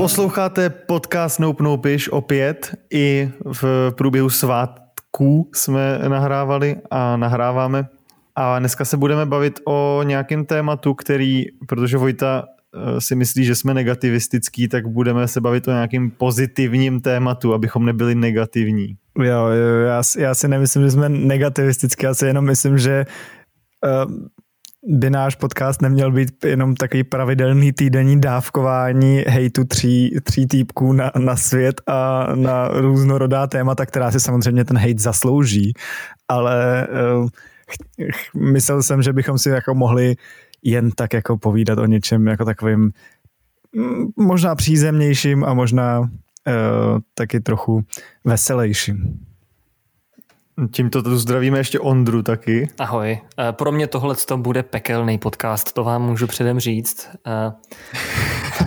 Posloucháte podcast Nope Nopiš opět i v průběhu svátků jsme nahrávali a nahráváme. A dneska se budeme bavit o nějakém tématu, který, protože Vojta eh, si myslí, že jsme negativistický, tak budeme se bavit o nějakým pozitivním tématu, abychom nebyli negativní. Jo, jo já, já si nemyslím, že jsme negativistický, já si jenom myslím, že by náš podcast neměl být jenom takový pravidelný týdenní dávkování hejtu tří, tří týpků na, na svět a na různorodá témata, která si samozřejmě ten hejt zaslouží, ale uh, myslel jsem, že bychom si jako mohli jen tak jako povídat o něčem jako takovým mm, možná přízemnějším a možná uh, taky trochu veselějším. Tímto tu zdravíme ještě Ondru taky. Ahoj. Eh, pro mě tohle to bude pekelný podcast, to vám můžu předem říct. Eh,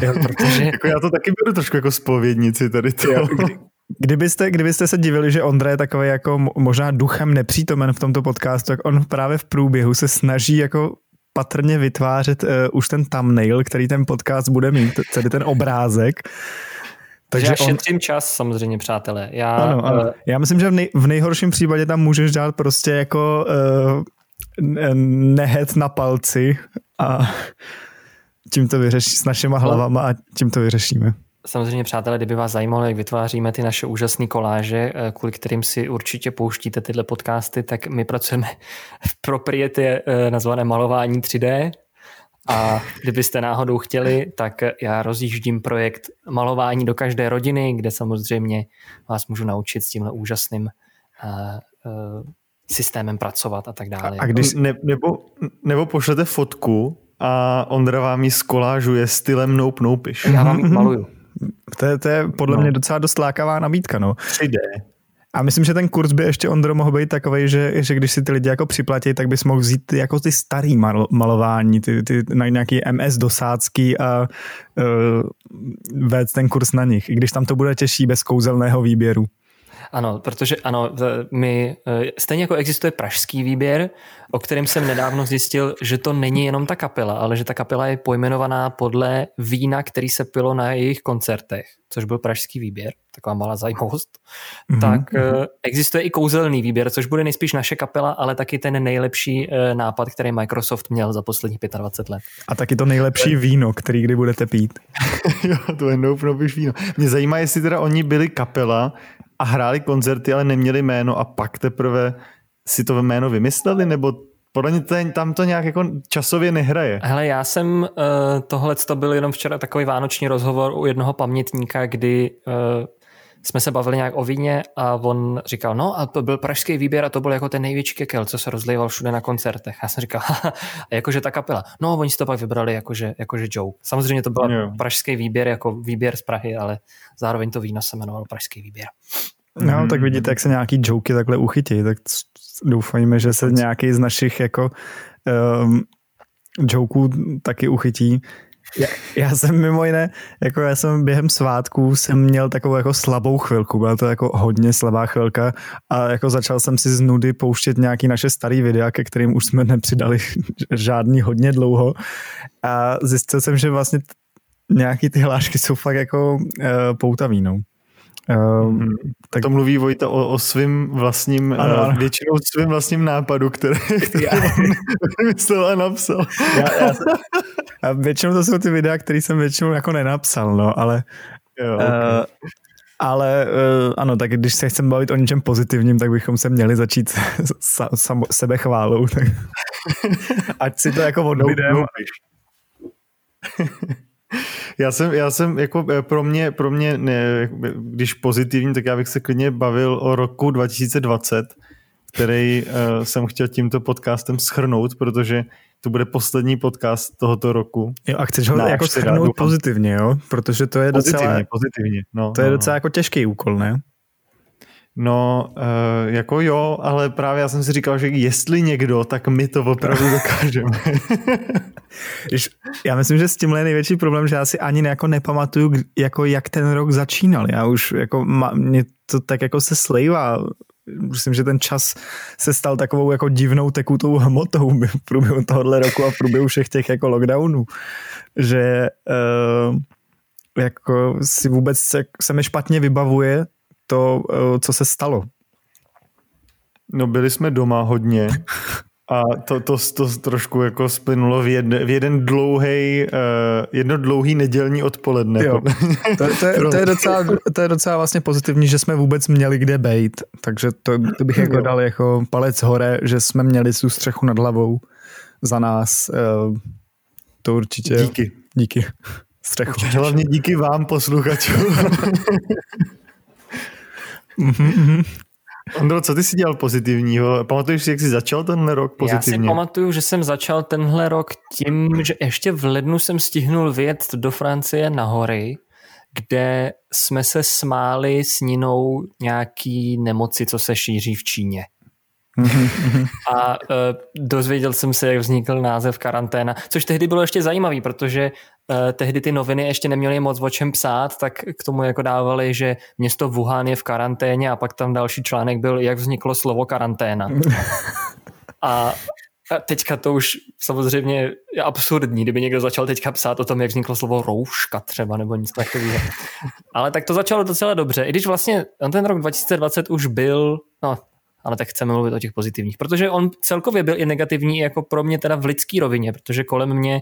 jo, protože... jako já to taky beru trošku jako spovědnici tady to. Jo, kdy, kdybyste, kdybyste se divili, že Ondra je takový jako možná duchem nepřítomen v tomto podcastu, tak on právě v průběhu se snaží jako patrně vytvářet uh, už ten thumbnail, který ten podcast bude mít, celý ten obrázek. Takže já šetřím on... čas samozřejmě, přátelé. Já, ano, ano. Uh... Já myslím, že v, nej, v nejhorším případě tam můžeš dát prostě jako uh, nehet na palci a tím to vyřešíš s našima hlavama a tím to vyřešíme. Samozřejmě, přátelé, kdyby vás zajímalo, jak vytváříme ty naše úžasné koláže, eh, kvůli kterým si určitě pouštíte tyhle podcasty, tak my pracujeme v proprietě nazvané malování 3D, a kdybyste náhodou chtěli, tak já rozjíždím projekt malování do každé rodiny, kde samozřejmě vás můžu naučit s tímhle úžasným uh, uh, systémem pracovat a tak dále. A když, ne, nebo, nebo pošlete fotku a Ondra vám ji skolážuje stylem Nope Nopiš. Já vám ji maluju. To je, to je podle no. mě docela dost lákavá nabídka, no. 3D. A myslím, že ten kurz by ještě Ondro mohl být takový, že, že když si ty lidi jako připlatí, tak bys mohl vzít jako ty starý mal, malování, ty, ty na nějaký MS dosácký a uh, vést ten kurz na nich, i když tam to bude těžší bez kouzelného výběru. Ano, protože ano, my, e, stejně jako existuje pražský výběr, o kterém jsem nedávno zjistil, že to není jenom ta kapela, ale že ta kapela je pojmenovaná podle vína, který se pilo na jejich koncertech, což byl pražský výběr, taková malá zajímavost. Mm-hmm. Tak mm-hmm. existuje i kouzelný výběr, což bude nejspíš naše kapela, ale taky ten nejlepší e, nápad, který Microsoft měl za poslední 25 let. A taky to nejlepší víno, který kdy budete pít. jo, to je no víno. Mě zajímá, jestli teda oni byli kapela, a hráli koncerty, ale neměli jméno a pak teprve si to jméno vymysleli, nebo podle mě ten, tam to nějak jako časově nehraje. Hele, já jsem, uh, tohle to byl jenom včera takový vánoční rozhovor u jednoho pamětníka, kdy uh, jsme se bavili nějak o víně a on říkal, no a to byl pražský výběr a to byl jako ten největší kekel, co se rozlíval všude na koncertech. Já jsem říkal, a jakože ta kapela. No, oni si to pak vybrali jakože, jakože joke. Samozřejmě to byl yeah. pražský výběr jako výběr z Prahy, ale zároveň to víno se jmenovalo pražský výběr. No, mm. tak vidíte, jak se nějaký joky takhle uchytí, tak doufajme, že se nějaký z našich jako um, joků taky uchytí. Já, já jsem mimo jiné, jako já jsem během svátků jsem měl takovou jako slabou chvilku, byla to jako hodně slabá chvilka a jako začal jsem si z nudy pouštět nějaký naše starý videa, ke kterým už jsme nepřidali žádný hodně dlouho a zjistil jsem, že vlastně nějaký ty hlášky jsou fakt jako uh, poutavý, no. Uh, tak... To mluví Vojta o, o svým vlastním, ano, ano. většinou svým vlastním nápadu, který, který vymyslel a napsal. Já, já, a většinou to jsou ty videa, které jsem většinou jako nenapsal, no, ale jo, okay. uh, ale uh, ano, tak když se chceme bavit o něčem pozitivním, tak bychom se měli začít sa, sam, sebechválou. Tak. Ať si to jako odbydeme. Já jsem, já jsem jako eh, pro mě, pro mě ne, když pozitivní, tak já bych se klidně bavil o roku 2020, který uh, jsem chtěl tímto podcastem schrnout, protože to bude poslední podcast tohoto roku. Jo, a chceš ho ne, jako schrnout pozitivně, jo? Protože to je pozitivně, docela... Pozitivně, no, To je no, docela no. jako těžký úkol, ne? No, uh, jako jo, ale právě já jsem si říkal, že jestli někdo, tak my to opravdu dokážeme. Já myslím, že s tímhle je největší problém, že já si ani jako nepamatuju, jako jak ten rok začínal. Já už jako má, mě to tak jako se slejvá myslím, že ten čas se stal takovou jako divnou tekutou hmotou v průběhu tohohle roku a v průběhu všech těch jako lockdownů, že uh, jako si vůbec se, se mi špatně vybavuje to, uh, co se stalo. No byli jsme doma hodně a to, to, to trošku jako splynulo v, jedne, v jeden dlouhý, uh, jedno dlouhý nedělní odpoledne. Jo. To, to, je, to, je docela, to je docela vlastně pozitivní, že jsme vůbec měli kde bejt, takže to, to bych jako jo. dal jako palec hore, že jsme měli tu střechu nad hlavou za nás. Uh, to určitě. Díky. Díky. Střechu. Určitě hlavně díky vám, posluchačům. mm-hmm. Ondro, co ty jsi dělal pozitivního? Pamatuješ si, jak jsi začal tenhle rok pozitivně? Já si pamatuju, že jsem začal tenhle rok tím, že ještě v lednu jsem stihnul vyjet do Francie na hory, kde jsme se smáli s Ninou nějaký nemoci, co se šíří v Číně. A uh, dozvěděl jsem se, jak vznikl název karanténa, což tehdy bylo ještě zajímavý, protože uh, tehdy ty noviny ještě neměly moc o čem psát, tak k tomu jako dávali, že město Wuhan je v karanténě a pak tam další článek byl, jak vzniklo slovo karanténa. a a teďka to už samozřejmě je absurdní, kdyby někdo začal teďka psát o tom, jak vzniklo slovo rouška třeba nebo něco takového. Ale tak to začalo docela dobře. I když vlastně ten rok 2020 už byl, no ale tak chceme mluvit o těch pozitivních, protože on celkově byl i negativní jako pro mě teda v lidský rovině, protože kolem mě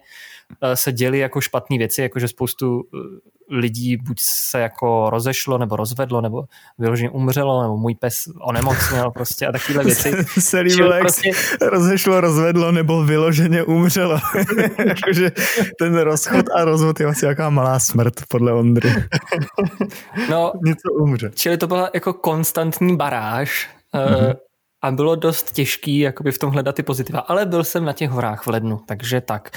eh, se děly jako špatné věci, jakože spoustu eh, lidí buď se jako rozešlo, nebo rozvedlo, nebo vyloženě umřelo, nebo můj pes onemocněl prostě a takovéhle věci. Se líbilo, prostě... rozešlo, rozvedlo, nebo vyloženě umřelo. jakože ten rozchod a rozvod je vlastně jaká malá smrt podle Ondry. no, něco umře. Čili to byla jako konstantní baráž, mm-hmm. a bylo dost těžký jakoby v tom hledat ty pozitiva, ale byl jsem na těch horách v lednu, takže tak.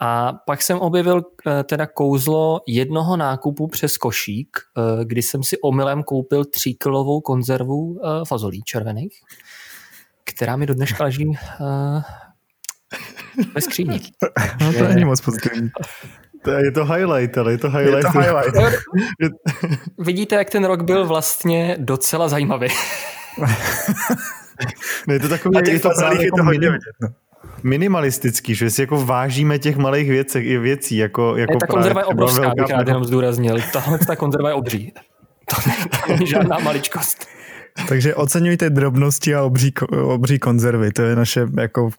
A pak jsem objevil eh, teda kouzlo jednoho nákupu přes košík, eh, kdy jsem si omylem koupil tříkilovou konzervu fazolí červených, která mi do dneška leží ve skříni. No to není moc pozitivní. To je to highlight, ale je to highlight. Je to highlight. Vidíte, jak ten rok byl vlastně docela zajímavý. ne, je to takový, a je to právě jako to hodně vidět, no. minimalistický, že si jako vážíme těch malých věcech, i věcí, jako, jako ta konzerva je obrovská, bych rád jenom zdůraznil. Tahle ta konzerva je obří. To není žádná maličkost. Takže oceňujte drobnosti a obří, obří konzervy. To je naše jako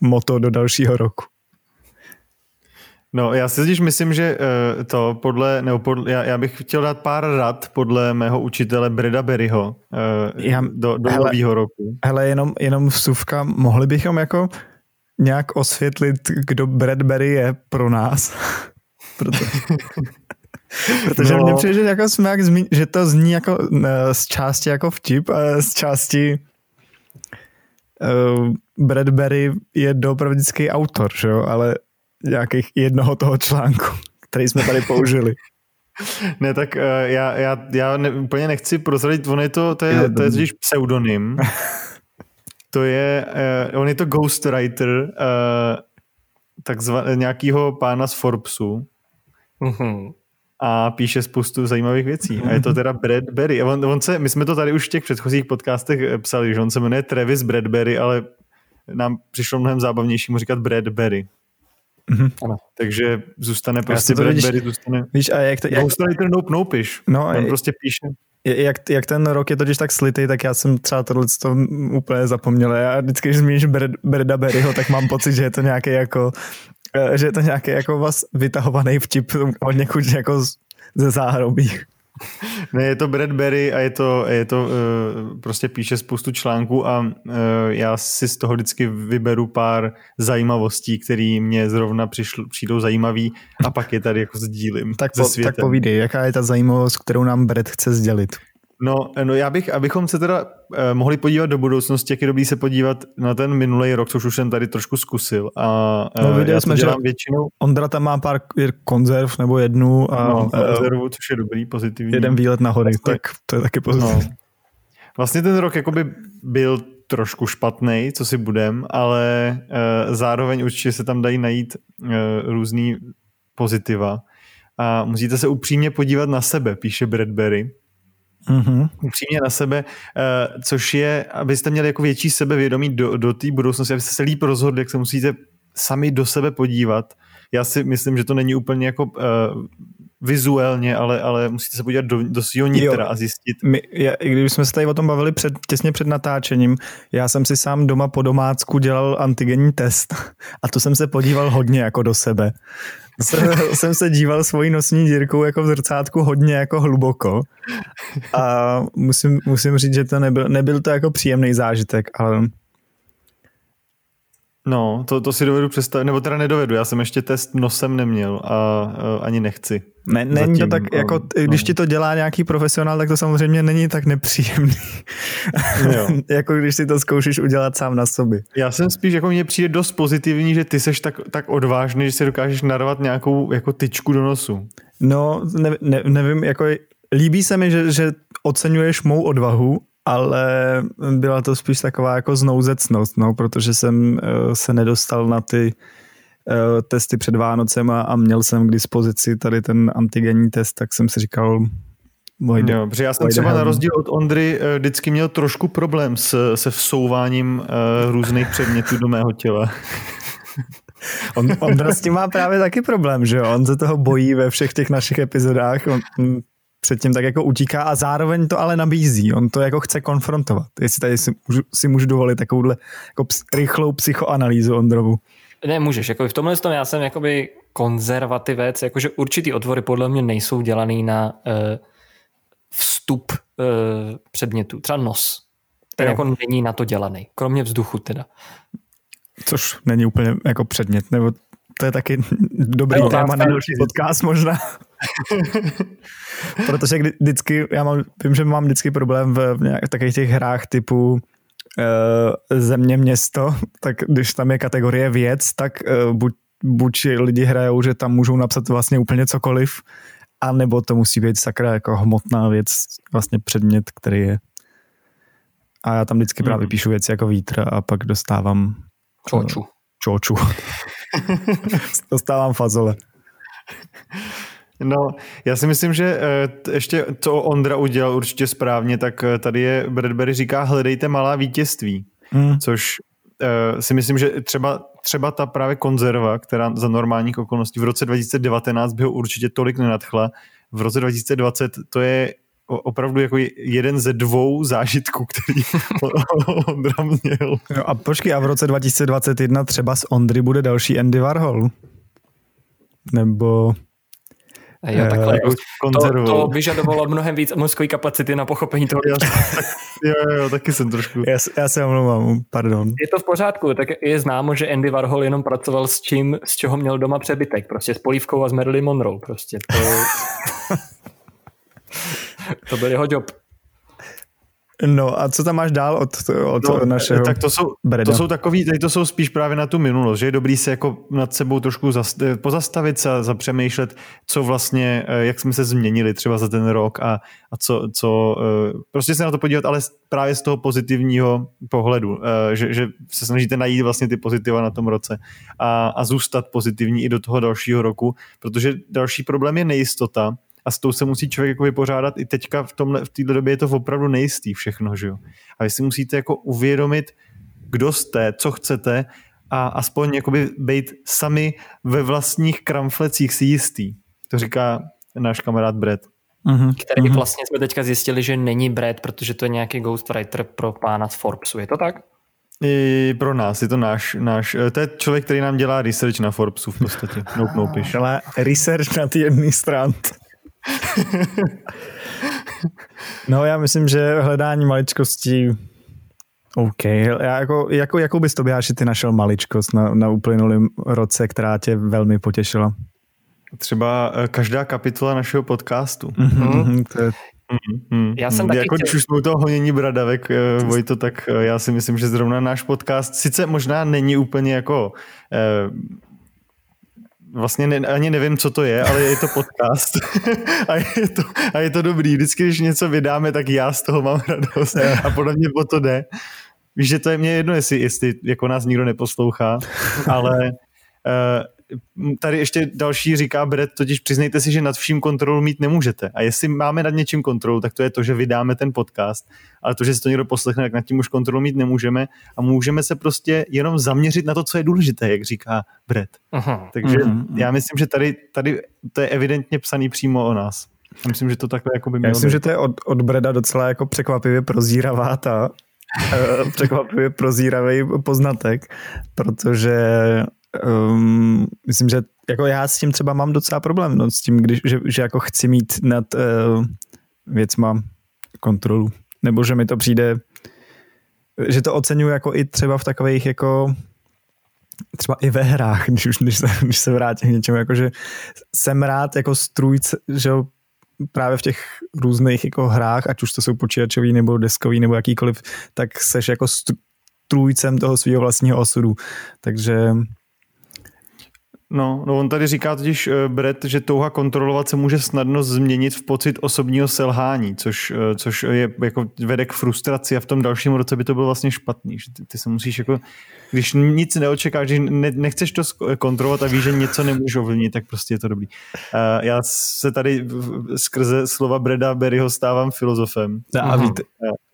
moto do dalšího roku. No, já si totiž myslím, že uh, to podle, nebo podle, já, já bych chtěl dát pár rad podle mého učitele Breda Berryho uh, já, do, do nového roku. Hele, jenom, jenom vsuvka, mohli bychom jako nějak osvětlit, kdo Bradbury je pro nás? Proto, protože no. mně přijde, že, jako jsme jak zmi, že to zní jako uh, z části jako vtip a z části uh, Bradbury je dopravdický autor, že jo? ale nějakých jednoho toho článku, který jsme tady použili. Ne, tak uh, já, já, já ne, úplně nechci prozradit, on je to, to je, to je totiž pseudonym. To je, uh, on je to ghostwriter uh, takzvaného nějakého pána z Forbesu. Mm-hmm. A píše spoustu zajímavých věcí. A je to teda Bradbury. On, on se, my jsme to tady už v těch předchozích podcastech psali, že on se jmenuje Travis Bradbury, ale nám přišlo mnohem zábavnější mu říkat Bradbury. Mm-hmm. Ano. Takže zůstane prostě Bradbury, zůstane... Víš, a jak to... Jak... ten Nope Nopiš. No, On je, prostě píše. Jak, jak ten rok je totiž tak slitý, tak já jsem třeba tohle to úplně zapomněl. Já vždycky, když zmíníš Breda Berryho, tak mám pocit, že je to nějaký jako eh, že je to nějaký jako vás vytahovaný vtip od někud jako ze záhrobí. Ne, je to Bradbury a je to, je to uh, prostě píše spoustu článků a uh, já si z toho vždycky vyberu pár zajímavostí, které mě zrovna přišl, přijdou zajímavý a pak je tady jako sdílím tak, po, tak povídej, jaká je ta zajímavost, kterou nám Brad chce sdělit? No, no já bych, abychom se teda eh, mohli podívat do budoucnosti, jak je dobrý se podívat na ten minulý rok, což už jsem tady trošku zkusil. A eh, no, já jsme, dělám že většinou. Ondra tam má pár konzerv nebo jednu. A, no, eh, konzervu, což je dobrý, pozitivní. Jeden výlet na hory, tak to je taky pozitivní. No. Vlastně ten rok jakoby byl trošku špatný, co si budem, ale zároveň určitě se tam dají najít různý pozitiva. A musíte se upřímně podívat na sebe, píše Bradbury mm-hmm. upřímně na sebe, uh, což je, abyste měli jako větší sebevědomí do, do té budoucnosti, abyste se líp rozhodli, jak se musíte sami do sebe podívat. Já si myslím, že to není úplně jako uh, vizuálně, ale, ale musíte se podívat do, do svého nitra jo. a zjistit. My, já, I když jsme se tady o tom bavili před, těsně před natáčením, já jsem si sám doma po domácku dělal antigenní test a to jsem se podíval hodně jako do sebe. Jsem, jsem se díval svojí nosní dírkou jako v zrcátku hodně jako hluboko a musím, musím říct, že to nebyl, nebyl to jako příjemný zážitek, ale No, to, to si dovedu představit, nebo teda nedovedu, já jsem ještě test nosem neměl a, a ani nechci. Ne, není Zatím, to tak, no, jako, když no. ti to dělá nějaký profesionál, tak to samozřejmě není tak nepříjemný. Jo. jako když si to zkoušíš udělat sám na sobě. Já jsem spíš, jako mně přijde dost pozitivní, že ty seš tak, tak odvážný, že si dokážeš narvat nějakou jako tyčku do nosu. No, ne, ne, nevím, jako líbí se mi, že, že oceňuješ mou odvahu, ale byla to spíš taková jako znouzecnost, no, protože jsem uh, se nedostal na ty uh, testy před Vánocem a, měl jsem k dispozici tady ten antigenní test, tak jsem si říkal, jo, protože já jsem třeba na rozdíl od Ondry uh, vždycky měl trošku problém s, se vsouváním uh, různých předmětů do mého těla. On, Ondra s tím má právě taky problém, že jo? On se toho bojí ve všech těch našich epizodách. On, předtím tak jako utíká a zároveň to ale nabízí. On to jako chce konfrontovat. Jestli tady si můžu, si můžu dovolit takovouhle jako ps, rychlou psychoanalýzu Ondrovu. Ne, můžeš. Jako v tomhle tom já jsem jakoby konzervativec, jakože určitý otvory podle mě nejsou dělaný na uh, vstup uh, předmětu. Třeba nos. Ten jo. jako není na to dělaný. Kromě vzduchu teda. Což není úplně jako předmět, nebo to je taky dobrý no, téma na další podcast možná. Protože vždycky, já mám, vím, že mám vždycky problém v, v takových těch hrách typu uh, země, město, tak když tam je kategorie věc, tak uh, buď, buď lidi hrajou, že tam můžou napsat vlastně úplně cokoliv, a nebo to musí být sakra jako hmotná věc, vlastně předmět, který je. A já tam vždycky právě hmm. píšu věci jako vítr a pak dostávám čoču. Čoču. dostávám fazole. No, já si myslím, že eh, ještě co Ondra udělal určitě správně, tak eh, tady je Bradbury říká hledejte malá vítězství, hmm. což uh, si myslím, že třeba, třeba ta právě konzerva, která za normálních okolností v roce 2019 by ho určitě tolik nenadchla, v roce 2020 to je opravdu jako jeden ze dvou zážitků, který Ondra měl. No a počkej, a v roce 2021 třeba z Ondry bude další Andy Warhol? Nebo Jo, eh, takhle. to, to vyžadovalo mnohem víc mozkové kapacity na pochopení toho. Já, tak, jo, jo, taky jsem trošku. Já, já se omlouvám, pardon. Je to v pořádku, tak je známo, že Andy Warhol jenom pracoval s čím, z čeho měl doma přebytek, prostě s polívkou a s Marilyn Monroe, prostě. To, to byl jeho job. No a co tam máš dál od, od no, našeho Tak to jsou, to jsou takový, tady to jsou spíš právě na tu minulost, že je dobrý se jako nad sebou trošku zast, pozastavit se a zapřemýšlet, co vlastně, eh, jak jsme se změnili třeba za ten rok a, a co, co, eh, prostě se na to podívat, ale právě z toho pozitivního pohledu, eh, že, že se snažíte najít vlastně ty pozitiva na tom roce a, a zůstat pozitivní i do toho dalšího roku, protože další problém je nejistota, a s tou se musí člověk jako vypořádat i teďka v, tomhle, v této době je to opravdu nejistý všechno, že jo. A vy si musíte jako uvědomit, kdo jste, co chcete a aspoň jakoby být sami ve vlastních kramflecích si jistý. To říká náš kamarád Brett. Uh-huh. Který uh-huh. vlastně jsme teďka zjistili, že není Brad, protože to je nějaký ghostwriter pro pána z Forbesu. Je to tak? I pro nás, je to náš, náš, to je člověk, který nám dělá research na Forbesu v podstatě. Nope, nope. Ale research na ty jedný stran. No já myslím, že hledání maličkostí OK. Já jako, jako, jakou bys to Tobiáši ty našel maličkost na, na uplynulém roce, která tě velmi potěšila? Třeba eh, každá kapitola našeho podcastu. Mm-hmm, to je... Mm-hmm. Já jsem taky jako chtěl... když už jsme u toho honění bradavek, eh, Vojto, tak eh, já si myslím, že zrovna náš podcast sice možná není úplně jako eh, vlastně ne, ani nevím, co to je, ale je to podcast a, je to, a je to dobrý. Vždycky, když něco vydáme, tak já z toho mám radost a podle mě o to jde. Víš, že to je mě jedno, jestli, jestli jako nás nikdo neposlouchá, ale uh, tady ještě další říká Brett, totiž přiznejte si, že nad vším kontrolu mít nemůžete. A jestli máme nad něčím kontrolu, tak to je to, že vydáme ten podcast, ale to, že si to někdo poslechne, tak nad tím už kontrolu mít nemůžeme a můžeme se prostě jenom zaměřit na to, co je důležité, jak říká Brett. Uh-huh. Takže uh-huh. já myslím, že tady, tady to je evidentně psaný přímo o nás. Já myslím, že to takhle jako by mělo Já myslím, být. že to je od, od Breda docela jako překvapivě prozíravá ta eh, překvapivě prozíravý poznatek, protože um, myslím, že jako já s tím třeba mám docela problém, no, s tím, když, že, že jako chci mít nad uh, věcma kontrolu, nebo že mi to přijde, že to oceňuji jako i třeba v takových jako třeba i ve hrách, když už když se, když se vrátím k něčemu, jakože jsem rád jako strůjce, že právě v těch různých jako hrách, ať už to jsou počítačový nebo deskový nebo jakýkoliv, tak seš jako strůjcem toho svého vlastního osudu. Takže No, no on tady říká totiž uh, Brett, že touha kontrolovat se může snadno změnit v pocit osobního selhání, což, uh, což je jako vede k frustraci a v tom dalším roce by to bylo vlastně špatný, že ty, ty se musíš jako, když nic neočekáš, když ne, nechceš to kontrolovat a víš, že něco nemůžeš ovlivnit, tak prostě je to dobrý. Uh, já se tady skrze slova Breda Berryho stávám filozofem. A, uh, víte,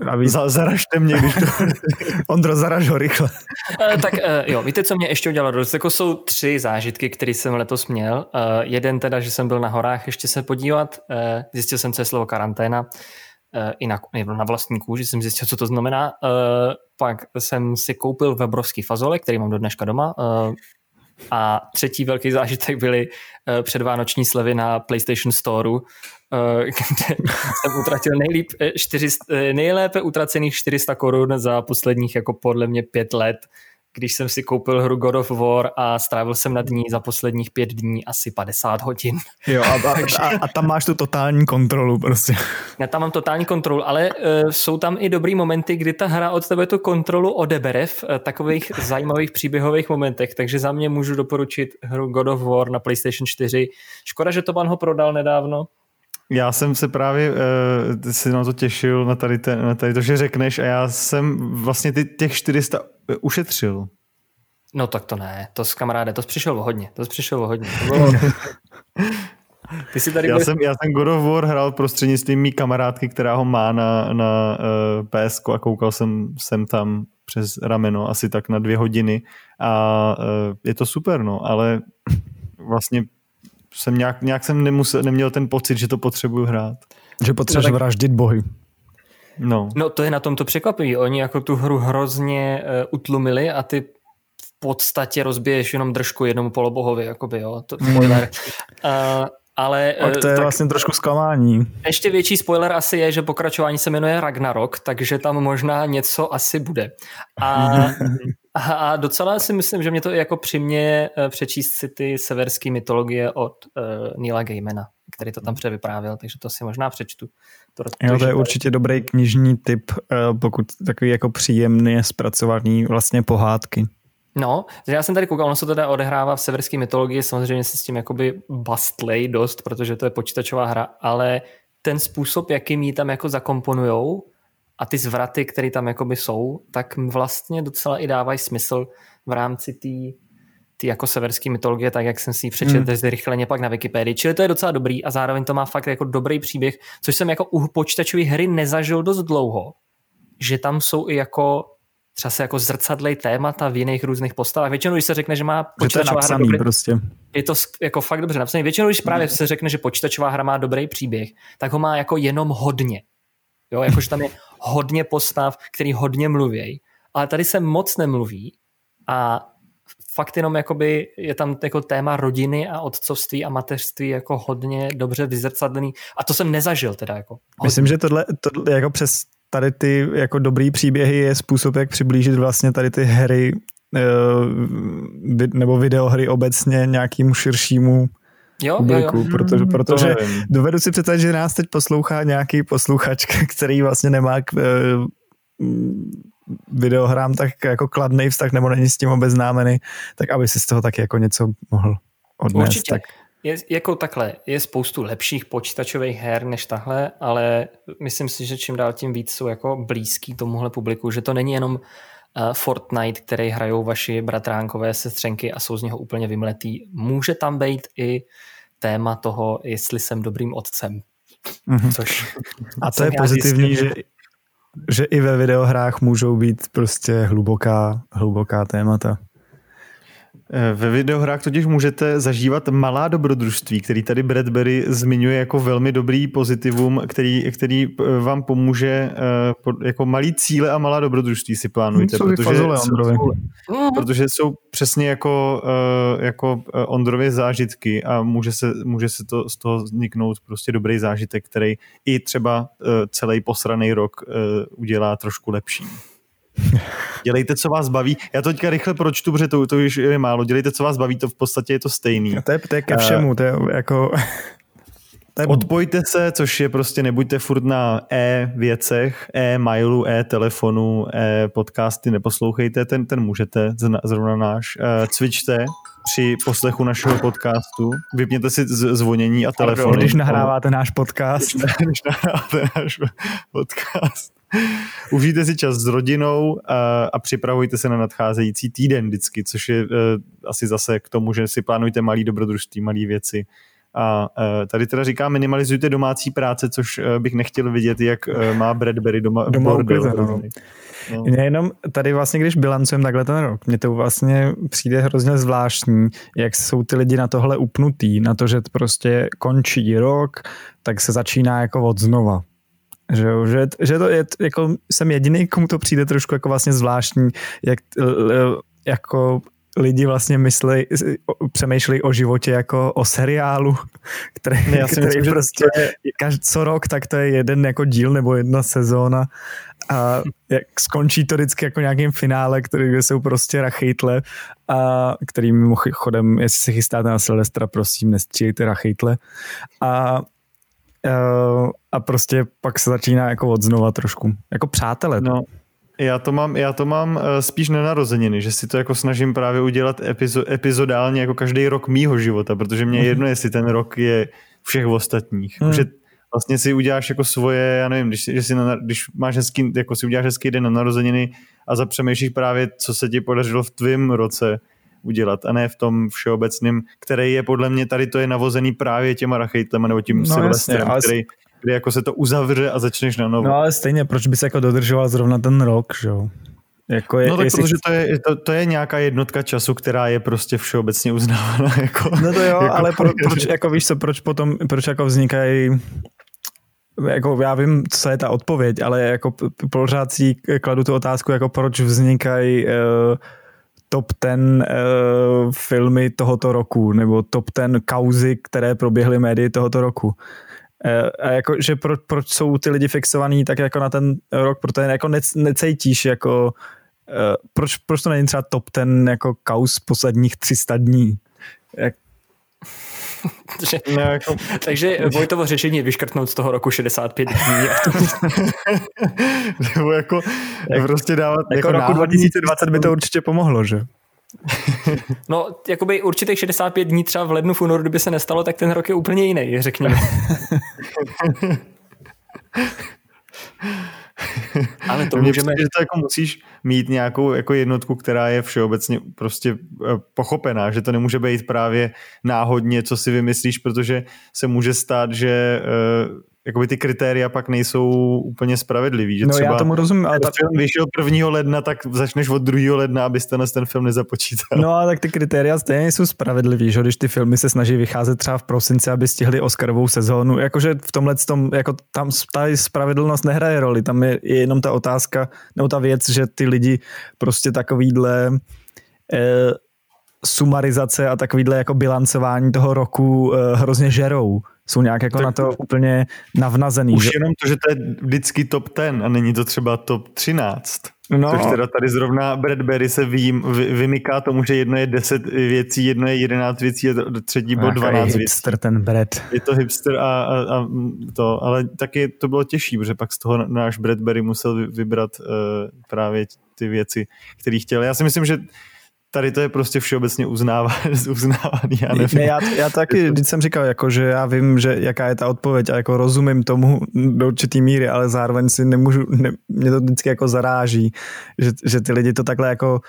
a víte. Za, zaražte mě, když to... Ondro, zaraž ho rychle. uh, tak uh, jo, víte, co mě ještě udělalo? Jako jsou tři zážitky, které jsem letos měl. Uh, jeden teda, že jsem byl na horách ještě se podívat. Uh, zjistil jsem, co je slovo karanténa. Uh, I na, na vlastní kůži jsem zjistil, co to znamená. Uh, pak jsem si koupil webrovský fazole, který mám do dneška doma. Uh, a třetí velký zážitek byly uh, předvánoční slevy na PlayStation Store, uh, kde jsem utratil nejlíp, čtyři, nejlépe utracených 400 korun za posledních jako podle mě pět let když jsem si koupil hru God of War a strávil jsem nad ní za posledních pět dní asi 50 hodin. Jo, a, a, a, a tam máš tu totální kontrolu prostě. Já tam mám totální kontrolu, ale uh, jsou tam i dobrý momenty, kdy ta hra od tebe tu kontrolu odebere v uh, takových zajímavých příběhových momentech, takže za mě můžu doporučit hru God of War na PlayStation 4. Škoda, že to pan ho prodal nedávno, já jsem se právě uh, si na to těšil, na tady, ten, na tady to, že řekneš a já jsem vlastně ty, těch 400 ušetřil. No tak to ne, to s kamaráde, to přišel o hodně, to přišel o hodně. To bylo... Ty jsi tady já, byl... jsem, já jsem God of War hrál prostřednictvím mý kamarádky, která ho má na, na uh, eh, PSK a koukal jsem, jsem tam přes rameno asi tak na dvě hodiny a uh, je to super, no, ale vlastně jsem nějak, nějak jsem nemusel, neměl ten pocit, že to potřebuju hrát. Že potřebuješ no, tak... vraždit bohy. No. no to je na tom to překvapivý. Oni jako tu hru hrozně uh, utlumili a ty v podstatě rozbiješ jenom držku jednomu polobohovi, jakoby, jo. To, spoiler. uh, ale, tak to je tak vlastně trošku zklamání. Ještě větší spoiler asi je, že pokračování se jmenuje Ragnarok, takže tam možná něco asi bude. A, a docela si myslím, že mě to jako přimě eh, přečíst si ty severské mytologie od uh, Neila Gaimana, který to tam převyprávěl, takže to si možná přečtu. To, jo, to je určitě dobrý knižní typ, uh, pokud takový jako příjemný zpracovaný vlastně pohádky. No, já jsem tady koukal, ono se teda odehrává v severské mytologii, samozřejmě se s tím jakoby bastlej dost, protože to je počítačová hra, ale ten způsob, jakým ji tam jako zakomponujou a ty zvraty, které tam jakoby jsou, tak vlastně docela i dávají smysl v rámci té ty jako severské mytologie, tak jak jsem si ji přečetl hmm. zde rychleně pak na Wikipedii. Čili to je docela dobrý a zároveň to má fakt jako dobrý příběh, což jsem jako u počítačové hry nezažil dost dlouho, že tam jsou i jako třeba se jako zrcadlej témata v jiných různých postavách. Většinou, když se řekne, že má počítačová hra dobrý, prostě. je to jako fakt dobře napsaný. Většinou, když právě se řekne, že počítačová hra má dobrý příběh, tak ho má jako jenom hodně. Jo, jakože tam je hodně postav, který hodně mluví, ale tady se moc nemluví a fakt jenom jakoby je tam jako téma rodiny a otcovství a mateřství jako hodně dobře vyzrcadlený a to jsem nezažil teda jako. Hodně. Myslím, že tohle, tohle jako přes tady ty jako dobrý příběhy je způsob, jak přiblížit vlastně tady ty hry eh, nebo videohry obecně nějakému širšímu jo, publiku, jo, jo. protože, protože dovedu si představit, že nás teď poslouchá nějaký posluchač, který vlastně nemá k, eh, videohrám tak jako kladný vztah nebo není s tím obeznámený, tak aby si z toho taky jako něco mohl odnést. Určitě. Tak je, jako takhle, je spoustu lepších počítačových her než tahle, ale myslím si, že čím dál tím víc jsou jako blízký tomuhle publiku, že to není jenom Fortnite, který hrajou vaši bratránkové sestřenky a jsou z něho úplně vymletý. Může tam být i téma toho, jestli jsem dobrým otcem. Mm-hmm. Což a to je pozitivní, že, že i ve videohrách můžou být prostě hluboká, hluboká témata. Eh, ve videohrách totiž můžete zažívat malá dobrodružství, který tady Bradbury zmiňuje jako velmi dobrý pozitivum, který, který eh, vám pomůže eh, jako malý cíle a malá dobrodružství si plánujte. Jsou protože, fazole, jsou, protože jsou přesně jako, jako Ondrově zážitky a může se, může se to z toho vzniknout prostě dobrý zážitek, který i třeba celý posraný rok udělá trošku lepší. Dělejte, co vás baví. Já to teďka rychle pročtu, protože to, to už je málo. Dělejte, co vás baví, to v podstatě je to stejný. A to je, to je ke všemu, to je jako... Odpojte se, což je prostě nebuďte furt na e-věcech, e-mailu, e-telefonu, e-podcasty, neposlouchejte, ten, ten můžete, zrovna náš. E, cvičte při poslechu našeho podcastu, vypněte si zvonění a telefony. Když nahráváte náš podcast. Když nahráváte náš podcast. Užijte si čas s rodinou a, a připravujte se na nadcházející týden vždycky, což je uh, asi zase k tomu, že si plánujte malý dobrodružství, malé věci. A uh, tady teda říká, minimalizujte domácí práce, což uh, bych nechtěl vidět, jak uh, má Bradbury doma, doma bordel. No. No. Nejenom tady vlastně, když bilancujeme takhle ten rok, mně to vlastně přijde hrozně zvláštní, jak jsou ty lidi na tohle upnutý, na to, že prostě končí rok, tak se začíná jako od znova. Že, že, že to je, jako jsem jediný, komu to přijde trošku jako vlastně zvláštní, jak jako lidi vlastně myslí, přemýšlí o životě jako o seriálu, který, ne, já si který myslím, prostě je... každý, co rok, tak to je jeden jako díl nebo jedna sezóna. A jak skončí to vždycky jako nějakým finále, který, kde jsou prostě rachejtle a který mimochodem, jestli se chystáte na Silvestra, prosím, nestřílejte rachejtle. A Uh, a prostě pak se začíná jako od znova trošku. Jako přátelé. No, já to mám, já to mám uh, spíš na narozeniny, že si to jako snažím právě udělat epizo, epizodálně jako každý rok mýho života, protože mě je jedno, jestli ten rok je všech ostatních. Hmm. Že vlastně si uděláš jako svoje, já nevím, když, že si na, když máš hezký, jako si uděláš hezký den na narozeniny a zapřemýšlíš právě, co se ti podařilo v tvém roce, udělat a ne v tom všeobecném, který je podle mě tady to je navozený právě těma rachejtlema nebo tím no, Silvestrem, jasně, který, kdy jako se to uzavře a začneš na novo. No ale stejně, proč by se jako dodržoval zrovna ten rok, že jo? Jako je, no tak protože to je, to, to je nějaká jednotka času, která je prostě všeobecně uznávána. Jako, no to jo, jako ale pro, proč, jako víš co, proč potom, proč jako vznikají jako já vím, co je ta odpověď, ale jako pořád si kladu tu otázku, jako proč vznikají uh, top ten uh, filmy tohoto roku, nebo top ten kauzy, které proběhly médii tohoto roku. Uh, a jako, že pro, proč jsou ty lidi fixovaní tak jako na ten rok, protože jako ne, necejtíš jako uh, proč, proč to není třeba top ten jako kaus posledních 300 dní? Jak, že, no, jako... Takže Vojtovo řešení je vyškrtnout z toho roku 65 dní. Nebo jako jak, prostě dávat... Jako, jako roku 2020 by to určitě pomohlo, že? No, jakoby určitých 65 dní třeba v lednu, v únoru, kdyby se nestalo, tak ten rok je úplně jiný, řekněme. Ale to můžeme... Přijde, že to jako musíš mít nějakou jako jednotku, která je všeobecně prostě eh, pochopená, že to nemůže být právě náhodně, co si vymyslíš, protože se může stát, že uh, jakoby ty kritéria pak nejsou úplně spravedlivý. Že no třeba já tomu rozumím. Ale ta... film vyšel 1. ledna, tak začneš od 2. ledna, abyste na ten film nezapočítal. No a tak ty kritéria stejně nejsou spravedlivý, že když ty filmy se snaží vycházet třeba v prosinci, aby stihli Oscarovou sezónu. Jakože v tomhle tom, jako tam ta spravedlnost nehraje roli, tam je, je jenom ta otázka, nebo ta věc, že ty lidi prostě takovýhle eh, sumarizace a takovýhle jako bilancování toho roku eh, hrozně žerou jsou nějak jako tak na to úplně navnazený. Už že? jenom to, že to je vždycky top 10 a není to třeba top 13. No. Takže teda tady zrovna Bradbury se vím, vy, vymyká tomu, že jedno je 10 věcí, jedno je 11 věcí a třetí bod 12 věcí. hipster ten Brad. Je to hipster a, a, a to, ale taky to bylo těžší, protože pak z toho náš Bradbury musel vybrat uh, právě ty věci, které chtěl. Já si myslím, že tady to je prostě všeobecně uznávaný. Já, nevím. Ne, já, já taky když jsem říkal, jako, že já vím, že jaká je ta odpověď a jako rozumím tomu do určitý míry, ale zároveň si nemůžu, ne, mě to vždycky jako zaráží, že, že ty lidi to takhle jako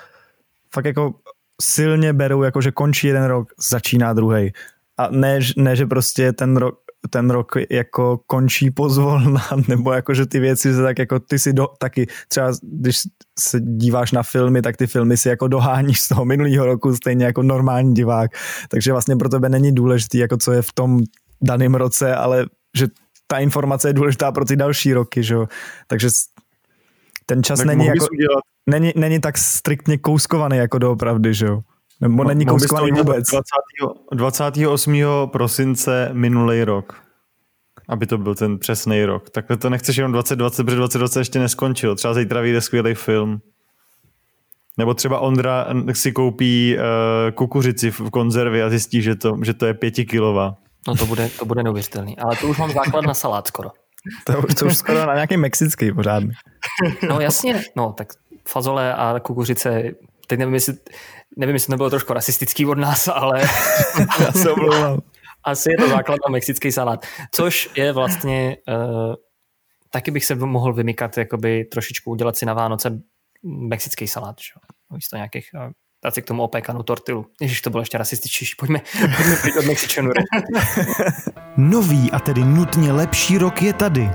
fakt jako silně berou, jako že končí jeden rok, začíná druhý. A ne, ne, že prostě ten rok, ten rok jako končí pozvolna, nebo jako, že ty věci se tak jako ty si do, taky třeba, když se díváš na filmy, tak ty filmy si jako doháníš z toho minulého roku stejně jako normální divák, takže vlastně pro tebe není důležitý, jako co je v tom daném roce, ale že ta informace je důležitá pro ty další roky, že Takže ten čas tak není jako, není, není tak striktně kouskovaný jako doopravdy, že jo? Nebo není kouskovaný vůbec. 20. 28. prosince minulý rok. Aby to byl ten přesný rok. Takhle to nechceš jenom 2020, protože 2020 ještě neskončil. Třeba zítra vyjde skvělý film. Nebo třeba Ondra si koupí uh, kukuřici v konzervě a zjistí, že to, že to je pětikilová. No to bude, to bude neuvěřitelný. Ale to už mám základ na salát skoro. To, to už skoro na nějaký mexický pořádný. No jasně, no tak fazole a kukuřice, teď nevím, jestli, nevím, jestli to bylo trošku rasistický od nás, ale já se omlouvám. Asi je to základ na mexický salát, což je vlastně, uh, taky bych se mohl vymykat, jakoby trošičku udělat si na Vánoce mexický salát, že? místo nějakých uh, dát si k tomu opékanou tortilu. Ježiš, to bylo ještě rasističtější. Pojďme, pojďme pryč od Mexičanů. Nový a tedy nutně lepší rok je tady.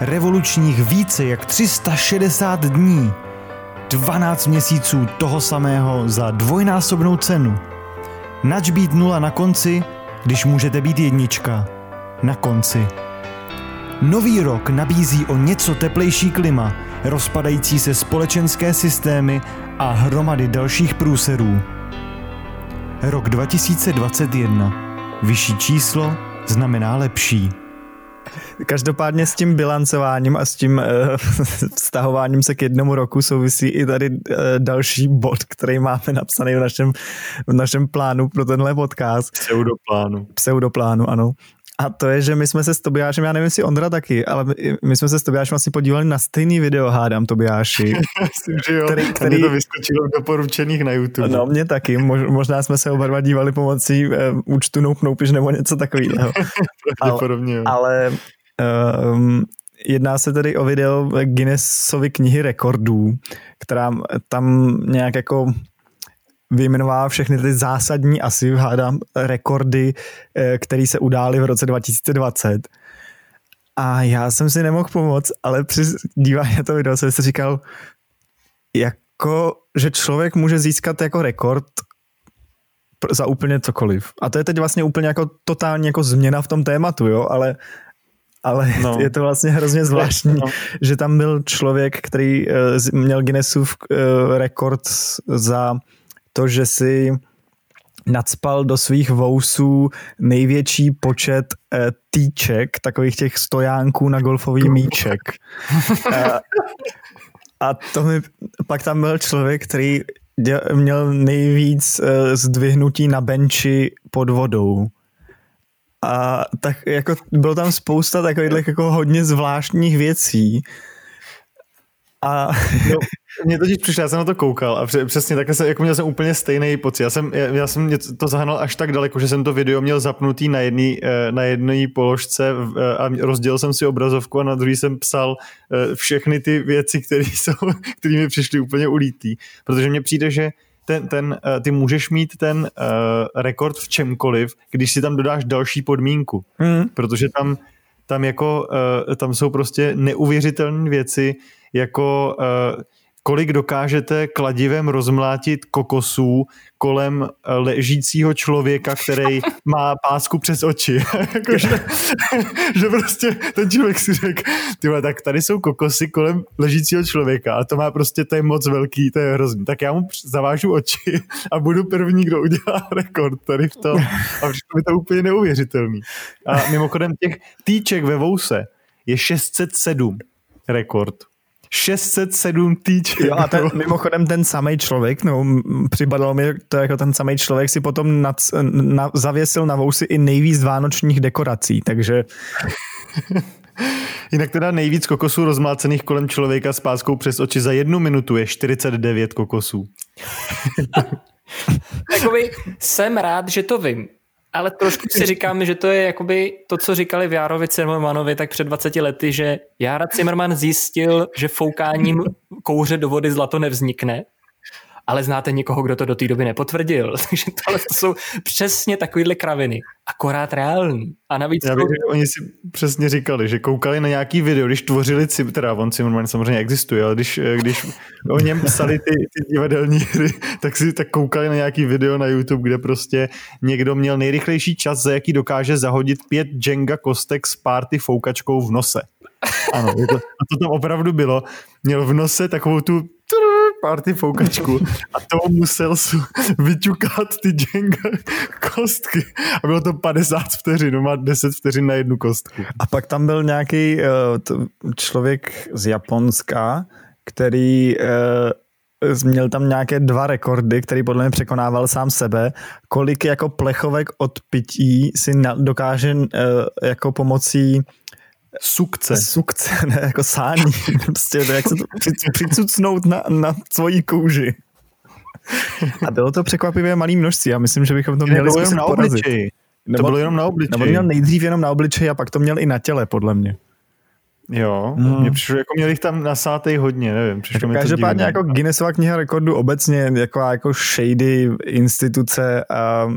Revolučních více jak 360 dní. 12 měsíců toho samého za dvojnásobnou cenu. Nač být nula na konci, když můžete být jednička. Na konci. Nový rok nabízí o něco teplejší klima, rozpadající se společenské systémy a hromady dalších průserů. Rok 2021. Vyšší číslo znamená lepší. Každopádně s tím bilancováním a s tím uh, vztahováním se k jednomu roku souvisí i tady uh, další bod, který máme napsaný v našem, v našem plánu pro tenhle podcast. Pseudoplánu. Pseudoplánu, ano. A to je, že my jsme se s Tobiášem, já nevím, jestli Ondra taky, ale my jsme se s Tobiášem asi podívali na stejný video, hádám Tobiáši. Myslím, že jo. Který, který... to vyskočilo v doporučených na YouTube. No, mě taky. možná jsme se oba dva dívali pomocí uh, účtu Nope Nope, nebo něco takového. Pravděpodobně, ale, ale um, jedná se tedy o video Guinnessovy knihy rekordů, která tam nějak jako vyjmenovává všechny ty zásadní, asi hádám, rekordy, eh, které se udály v roce 2020. A já jsem si nemohl pomoct, ale při dívání na to video jsem si říkal, jako, že člověk může získat jako rekord za úplně cokoliv. A to je teď vlastně úplně jako totální jako změna v tom tématu, jo, ale ale no. je to vlastně hrozně zvláštní, no. že tam byl člověk, který uh, měl Guinnessův uh, rekord za to, že si nadspal do svých vousů největší počet e, týček, takových těch stojánků na golfový míček. a, a to mi, pak tam byl člověk, který měl nejvíc e, zdvihnutí na benči pod vodou. A tak jako bylo tam spousta takových jako hodně zvláštních věcí. A no, mně totiž přišlo, já jsem na to koukal a přesně takhle jsem, jako měl jsem úplně stejný pocit. Já jsem, já, jsem to zahnal až tak daleko, že jsem to video měl zapnutý na jedné eh, na jedné položce eh, a rozdělil jsem si obrazovku a na druhý jsem psal eh, všechny ty věci, které jsou, které mi přišly úplně ulítý. Protože mně přijde, že ten, ten, ty můžeš mít ten uh, rekord v čemkoliv, když si tam dodáš další podmínku. Mm. Protože tam, tam jako, uh, tam jsou prostě neuvěřitelné věci, jako uh, kolik dokážete kladivem rozmlátit kokosů kolem eh, ležícího člověka, který má pásku přes oči. jako, že, že prostě ten člověk si řekl, tyhle, tak tady jsou kokosy kolem ležícího člověka a to má prostě, to je moc velký, to je hrozný. Tak já mu zavážu oči a budu první, kdo udělá rekord tady v tom. A přišlo mi to úplně neuvěřitelný. A mimochodem těch týček ve vouse je 607 rekord. 607 týček. Jo a ten, mimochodem ten samý člověk, no připadalo mi to jako ten samý člověk si potom nad, na, zavěsil na vousy i nejvíc vánočních dekorací, takže... Jinak teda nejvíc kokosů rozmlácených kolem člověka s páskou přes oči za jednu minutu je 49 kokosů. Jakoby jsem rád, že to vím, ale trošku si říkám, že to je jakoby to, co říkali v Járovi Zimmermanovi tak před 20 lety, že Jára Zimmerman zjistil, že foukáním kouře do vody zlato nevznikne ale znáte někoho, kdo to do té doby nepotvrdil. Takže tohle to jsou přesně takovýhle kraviny, akorát reální. A navíc... Já bych, to... oni si přesně říkali, že koukali na nějaký video, když tvořili Cim, teda on Zimmerman samozřejmě existuje, ale když, když o něm psali ty, ty divadelní hry, tak si tak koukali na nějaký video na YouTube, kde prostě někdo měl nejrychlejší čas, za jaký dokáže zahodit pět Jenga kostek s party foukačkou v nose. Ano, to, a to tam opravdu bylo. Měl v nose takovou tu party foukačku a to musel vyťukat ty Jenga kostky a bylo to 50 vteřin, má 10 vteřin na jednu kostku. A pak tam byl nějaký uh, člověk z Japonska, který uh, měl tam nějaké dva rekordy, který podle mě překonával sám sebe, kolik jako plechovek od pití si na, dokáže uh, jako pomocí Sukce. Sukce, ne, jako sání. Prostě, jak se to přicucnout na, na svoji kůži. A bylo to překvapivě malý množství. Já myslím, že bychom to měli zkusit jenom na obličeji. Nebo, to bylo jenom na obličeji. Nebo měl nejdřív jenom na obličeji a pak to měl i na těle, podle mě. Jo, hmm. mě přišlo, jako měli jich tam nasátej hodně, nevím. Přišlo jako každopádně jako Guinnessova kniha rekordu obecně jako, jako shady instituce a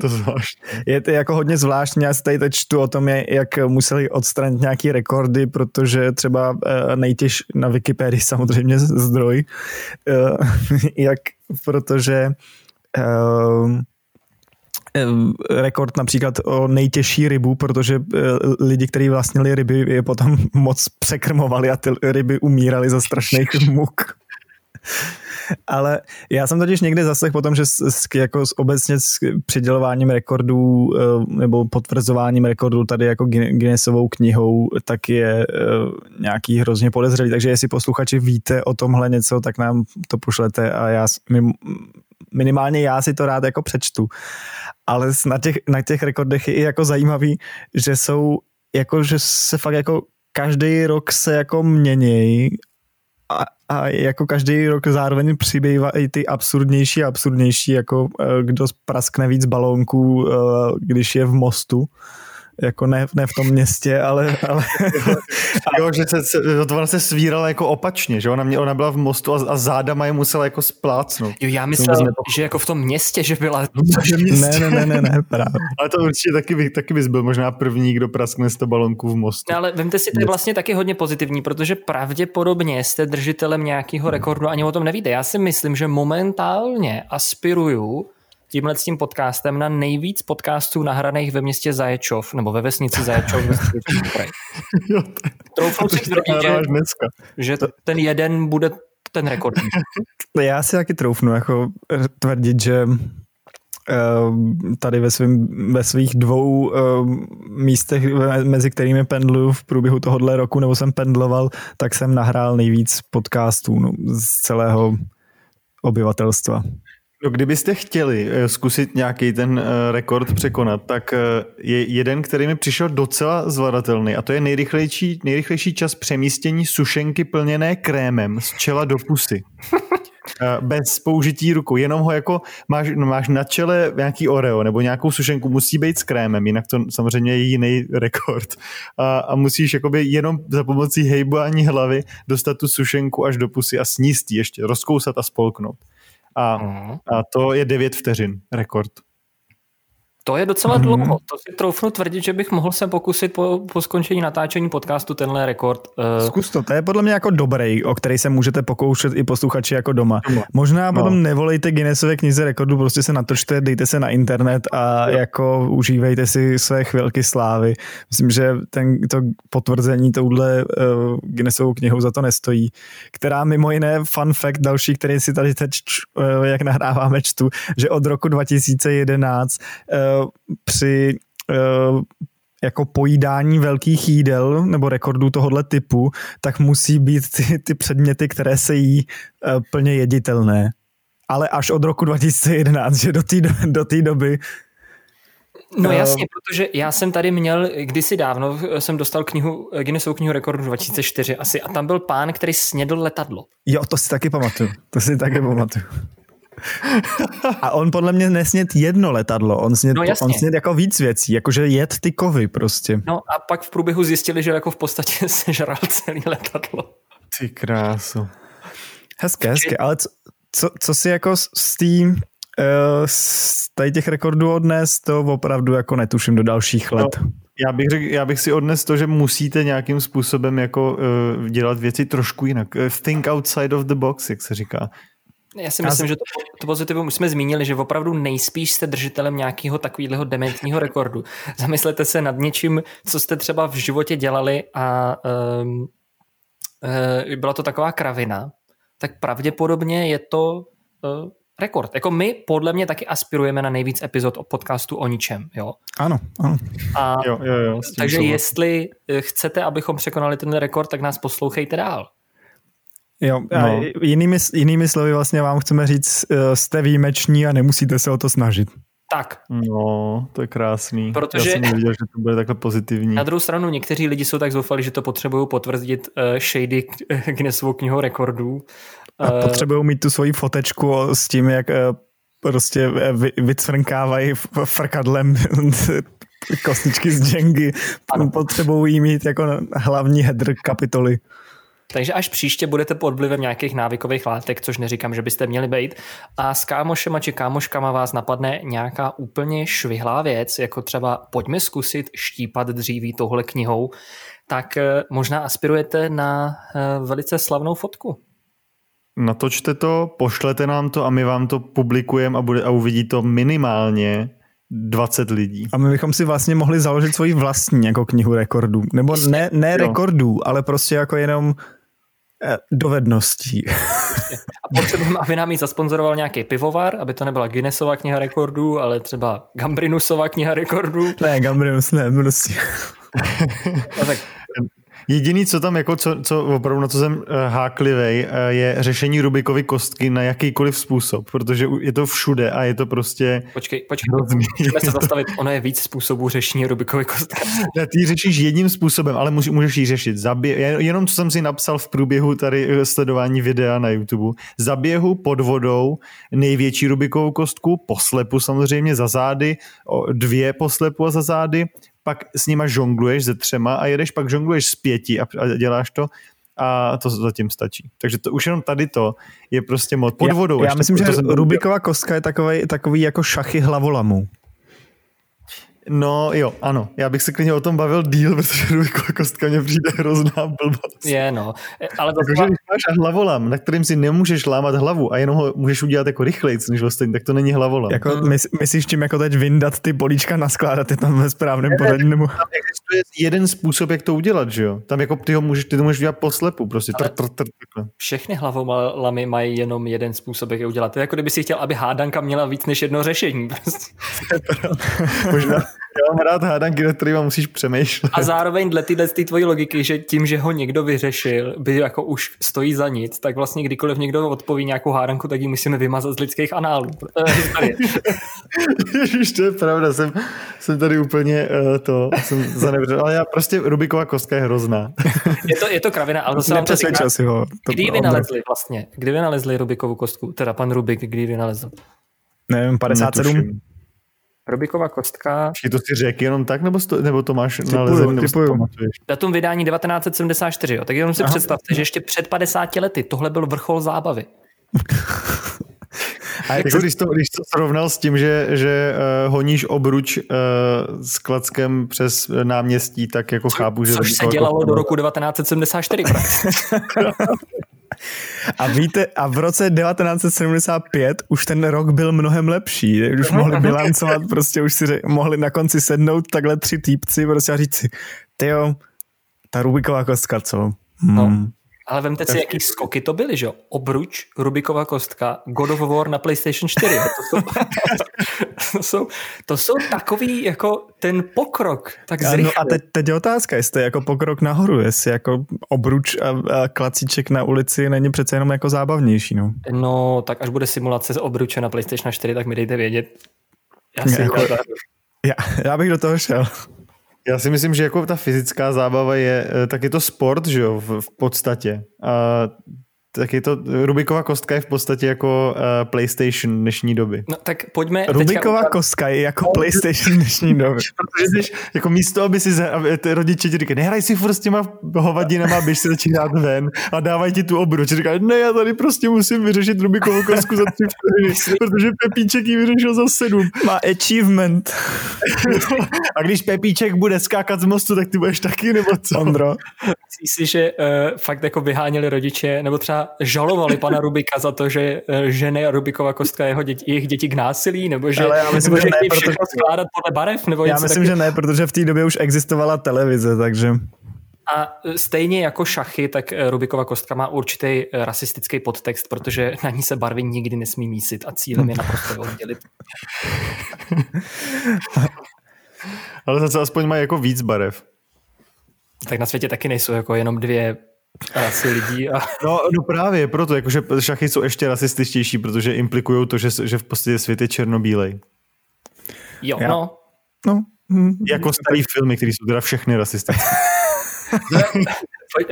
to zvláštní. Je to jako hodně zvláštní, já si tady teď čtu o tom, jak museli odstranit nějaký rekordy, protože třeba eh, nejtěž na Wikipedii samozřejmě zdroj, eh, jak protože eh, rekord například o nejtěžší rybu, protože lidi, kteří vlastnili ryby, je potom moc překrmovali a ty ryby umírali za strašných muk. Ale já jsem totiž někde zaslech potom, že s, jako s obecně s přidělováním rekordů eh, nebo potvrzováním rekordů tady jako Guinnessovou knihou, tak je eh, nějaký hrozně podezřelý. Takže jestli posluchači víte o tomhle něco, tak nám to pošlete a já minimálně já si to rád jako přečtu. Ale na těch, na těch rekordech je i jako zajímavý, že jsou jako, že se fakt jako každý rok se jako měnějí a, a jako každý rok zároveň přibývá i ty absurdnější a absurdnější, jako eh, kdo praskne víc balónků, eh, když je v mostu jako ne, ne v tom městě, ale... ale jo, že se, se, to ona se svírala jako opačně, že ona, mě, ona byla v mostu a, a zádama je musela jako splácnout. Jo, já myslel, že jako v tom městě, že byla... Že městě. Ne, ne, ne, ne, ne, právě. Ale to určitě taky, by, taky bys byl možná první, kdo praskne 100 balonku v mostu. No, ale vemte si, to je vlastně taky hodně pozitivní, protože pravděpodobně jste držitelem nějakého rekordu, ani o tom nevíte. Já si myslím, že momentálně aspiruju tímhle s tím podcastem na nejvíc podcastů nahraných ve městě Zaječov, nebo ve vesnici Zaječov ve Troufnu si tvrdit, že, že ten jeden bude ten rekord. Já si taky troufnu jako tvrdit, že eh, tady ve, svým, ve svých dvou uh, místech, mezi kterými pendluju v průběhu tohohle roku, nebo jsem pendloval, tak jsem nahrál nejvíc podcastů no, z celého obyvatelstva. Kdybyste chtěli eh, zkusit nějaký ten eh, rekord překonat, tak eh, je jeden, který mi přišel docela zvladatelný a to je nejrychlejší, nejrychlejší čas přemístění sušenky plněné krémem z čela do pusy. Bez použití rukou, jenom ho jako máš, no, máš na čele nějaký oreo nebo nějakou sušenku, musí být s krémem, jinak to samozřejmě je jiný rekord. A, a musíš jakoby jenom za pomocí hejbání hlavy dostat tu sušenku až do pusy a sníst ještě, rozkousat a spolknout. A, uh-huh. a to je 9 vteřin rekord. To je docela dlouho. Mm. To si troufnu tvrdit, že bych mohl se pokusit po, po skončení natáčení podcastu tenhle rekord. Uh... Zkus to, to je podle mě jako dobrý, o který se můžete pokoušet i posluchači jako doma. doma. Možná no. potom nevolejte Guinnessové knize rekordu, prostě se natočte, dejte se na internet a jo. jako užívejte si své chvilky slávy. Myslím, že ten, to potvrzení touhle uh, Guinnessovou knihou za to nestojí, která mimo jiné fun fact další, který si tady teď, uh, jak nahráváme, čtu, že od roku 2011 uh, při uh, jako pojídání velkých jídel nebo rekordů tohohle typu, tak musí být ty, ty předměty, které se jí uh, plně jeditelné. Ale až od roku 2011, že do té do té doby No jasně, protože já jsem tady měl, kdysi dávno jsem dostal knihu, Guinnessovu knihu rekordu 2004 asi a tam byl pán, který snědl letadlo. Jo, to si taky pamatuju. To si taky pamatuju. A on podle mě nesnět jedno letadlo, on snět, No no, jasně. on snět jako víc věcí, jakože jet ty kovy prostě. No a pak v průběhu zjistili, že jako v podstatě sežral celý letadlo. Ty krásu. Hezké, hezké, ale co, co, co si jako té uh, z tady těch rekordů odnes, to opravdu jako netuším do dalších let. Já bych, řek, já bych si odnes to, že musíte nějakým způsobem jako uh, dělat věci trošku jinak. Uh, think outside of the box, jak se říká. Já si myslím, že to, to pozitivum už jsme zmínili, že opravdu nejspíš jste držitelem nějakého takového dementního rekordu. Zamyslete se nad něčím, co jste třeba v životě dělali a um, uh, byla to taková kravina, tak pravděpodobně je to uh, rekord. Jako my podle mě taky aspirujeme na nejvíc epizod o podcastu o ničem. Jo? Ano, ano. A Jo, jo, jo. takže jestli eh, chcete, abychom překonali ten rekord, tak nás poslouchejte dál. Jo, No. no. jinými, jinými slovy vlastně vám chceme říct, eh, jste výjimeční a nemusíte se o to snažit. Tak, No, to je krásný. Protože- Já jsem nevěděl, že to bude takhle pozitivní. Na druhou stranu někteří lidi jsou tak zoufalí, že to potřebují potvrdit uh, shady k- Guinnessovou knihou rekordů. A Eh, potřebují mít tu svoji fotečku s tím, jak eh, prostě eh, vy, vycvrnkávají frkadlem kostničky z Jengy. Potřebují jí mít jako hlavní header kapitoly. Takže až příště budete pod vlivem nějakých návykových látek, což neříkám, že byste měli být, a s kámošema či kámoškama vás napadne nějaká úplně švihlá věc, jako třeba pojďme zkusit štípat dříví tohle knihou, tak eh, možná aspirujete na eh, velice slavnou fotku. Natočte to, pošlete nám to a my vám to publikujeme a, bude, a uvidí to minimálně 20 lidí. A my bychom si vlastně mohli založit svoji vlastní jako knihu rekordů. Nebo ne, ne rekordů, ale prostě jako jenom dovedností. A potřebujeme, aby nám ji zasponzoroval nějaký pivovar, aby to nebyla Guinnessova kniha rekordů, ale třeba Gambrinusova kniha rekordů. ne, Gambrinus, ne, prostě. No tak Jediný, co tam, jako co, co opravdu na co jsem uh, háklivej, uh, je řešení Rubikovy kostky na jakýkoliv způsob, protože je to všude a je to prostě... počkej, počkej, můžeme se zastavit. Ono je víc způsobů řešení Rubikovy kostky. Ne, ty ji řešíš jedním způsobem, ale můžeš, můžeš ji řešit. Zabě, jen- jenom co jsem si napsal v průběhu tady eh, sledování videa na YouTube. Zaběhu pod vodou největší Rubikovou kostku, poslepu samozřejmě za zády, dvě poslepu a za zády, pak s nima žongluješ ze třema a jedeš, pak žongluješ z pěti a, a děláš to a to zatím stačí. Takže to už jenom tady to je prostě mod pod vodou. Já, já myslím, že to jsem- Rubikova kostka je takový, takový jako šachy hlavolamů. No jo, ano. Já bych se klidně o tom bavil díl, protože Rubiková kostka mě přijde hrozná blbost. Je, no. Ale to Takže když máš hlavolam, na kterým si nemůžeš lámat hlavu a jenom ho můžeš udělat jako rychlejc než ostatní, tak to není hlavolam. Jako, Hmm. mys, myslíš tím jako teď vyndat ty políčka, naskládat je tam ve správném pořadí? Nebo... Tam existuje jeden způsob, jak to udělat, že jo? Tam jako ty ho můžeš, ty to můžeš udělat poslepu, prostě tr, tr, tr, takhle. všechny hlavomlamy mají jenom jeden způsob, jak je udělat. To je jako kdyby si chtěl, aby hádanka měla víc než jedno řešení. Prostě. Možná, já mám rád hádanky, nad kterýma musíš přemýšlet. A zároveň dle téhle té tvojí logiky, že tím, že ho někdo vyřešil, by jako už stojí za nic, tak vlastně kdykoliv někdo odpoví nějakou hádanku, tak ji musíme vymazat z lidských análů. Ježiš, to je pravda, jsem, jsem tady úplně uh, to, jsem zanevřel, ale já prostě Rubiková kostka je hrozná. je, to, je to kravina, ale zase vám to říká, Nepřesvědčil si ho. To kdy vynalezli vlastně? Kdy vynalezli Rubikovou kostku? Teda pan Rubik, kdy vynalezl? Nevím, 57. Netuším. Rubiková kostka, Počkej, to si řekl jenom tak, nebo, sto, nebo to máš Typuju, nalezený, nebo si to typuju. pamatuješ? datum vydání 1974, jo. tak jenom si Aha. představte, že ještě před 50 lety tohle byl vrchol zábavy. A jak Jako se, když, to, když to srovnal s tím, že, že uh, honíš obruč uh, s klackem přes náměstí, tak jako chápu, že... Což to se jako- dělalo do roku 1974 prakticky. A víte, a v roce 1975 už ten rok byl mnohem lepší. Už mohli bilancovat, prostě už si ře- mohli na konci sednout takhle tři týpci prostě a říct si, tyjo, ta Rubiková kostka, co? Hmm. No. Ale vemte si, jaký skoky to byly, že jo? Obruč, Rubikova kostka, God of War na PlayStation 4. jo? To jsou, to jsou, to jsou takový jako ten pokrok, tak A, zrychle. no a teď, teď je otázka, jestli jako pokrok nahoru, jestli jako obruč a, a klacíček na ulici není přece jenom jako zábavnější, no. No, tak až bude simulace z obruče na PlayStation 4, tak mi dejte vědět. Já si jako... Já, já bych do toho šel. Já si myslím, že jako ta fyzická zábava je, eh, tak je to sport, že jo, v, v podstatě. A tak je to, Rubikova kostka je v podstatě jako uh, PlayStation dnešní doby. No tak pojďme Rubikova teďka... kostka je jako PlayStation dnešní doby. Protože jsi, jako místo, aby si, aby ty rodiče ti říkají, nehraj si furt s těma hovadinama, běž si začít hrát ven a dávají ti tu obruč. Říkají, ne, já tady prostě musím vyřešit Rubikovu kostku za tři vteřiny, protože Pepíček ji vyřešil za sedm. Má achievement. a když Pepíček bude skákat z mostu, tak ty budeš taky, nebo co? Ondro. Myslíš si, že uh, fakt jako vyháněli rodiče, nebo třeba žalovali pana Rubika za to, že ženy a Rubikova kostka jeho děti, jejich děti k násilí, nebo že, Ale já myslím, nebo, že, že ne, protože... skládat podle barev, nebo Já myslím, taky... že ne, protože v té době už existovala televize, takže... A stejně jako šachy, tak Rubikova kostka má určitý rasistický podtext, protože na ní se barvy nikdy nesmí mísit a cílem je naprosto oddělit. Ale zase aspoň mají jako víc barev. Tak na světě taky nejsou jako jenom dvě rasy lidí. A... No, no právě, proto, jakože šachy jsou ještě rasističtější, protože implikují to, že, že v podstatě svět je černobílej. Jo, Já. no. No. Jako starý filmy, které jsou teda všechny rasistické.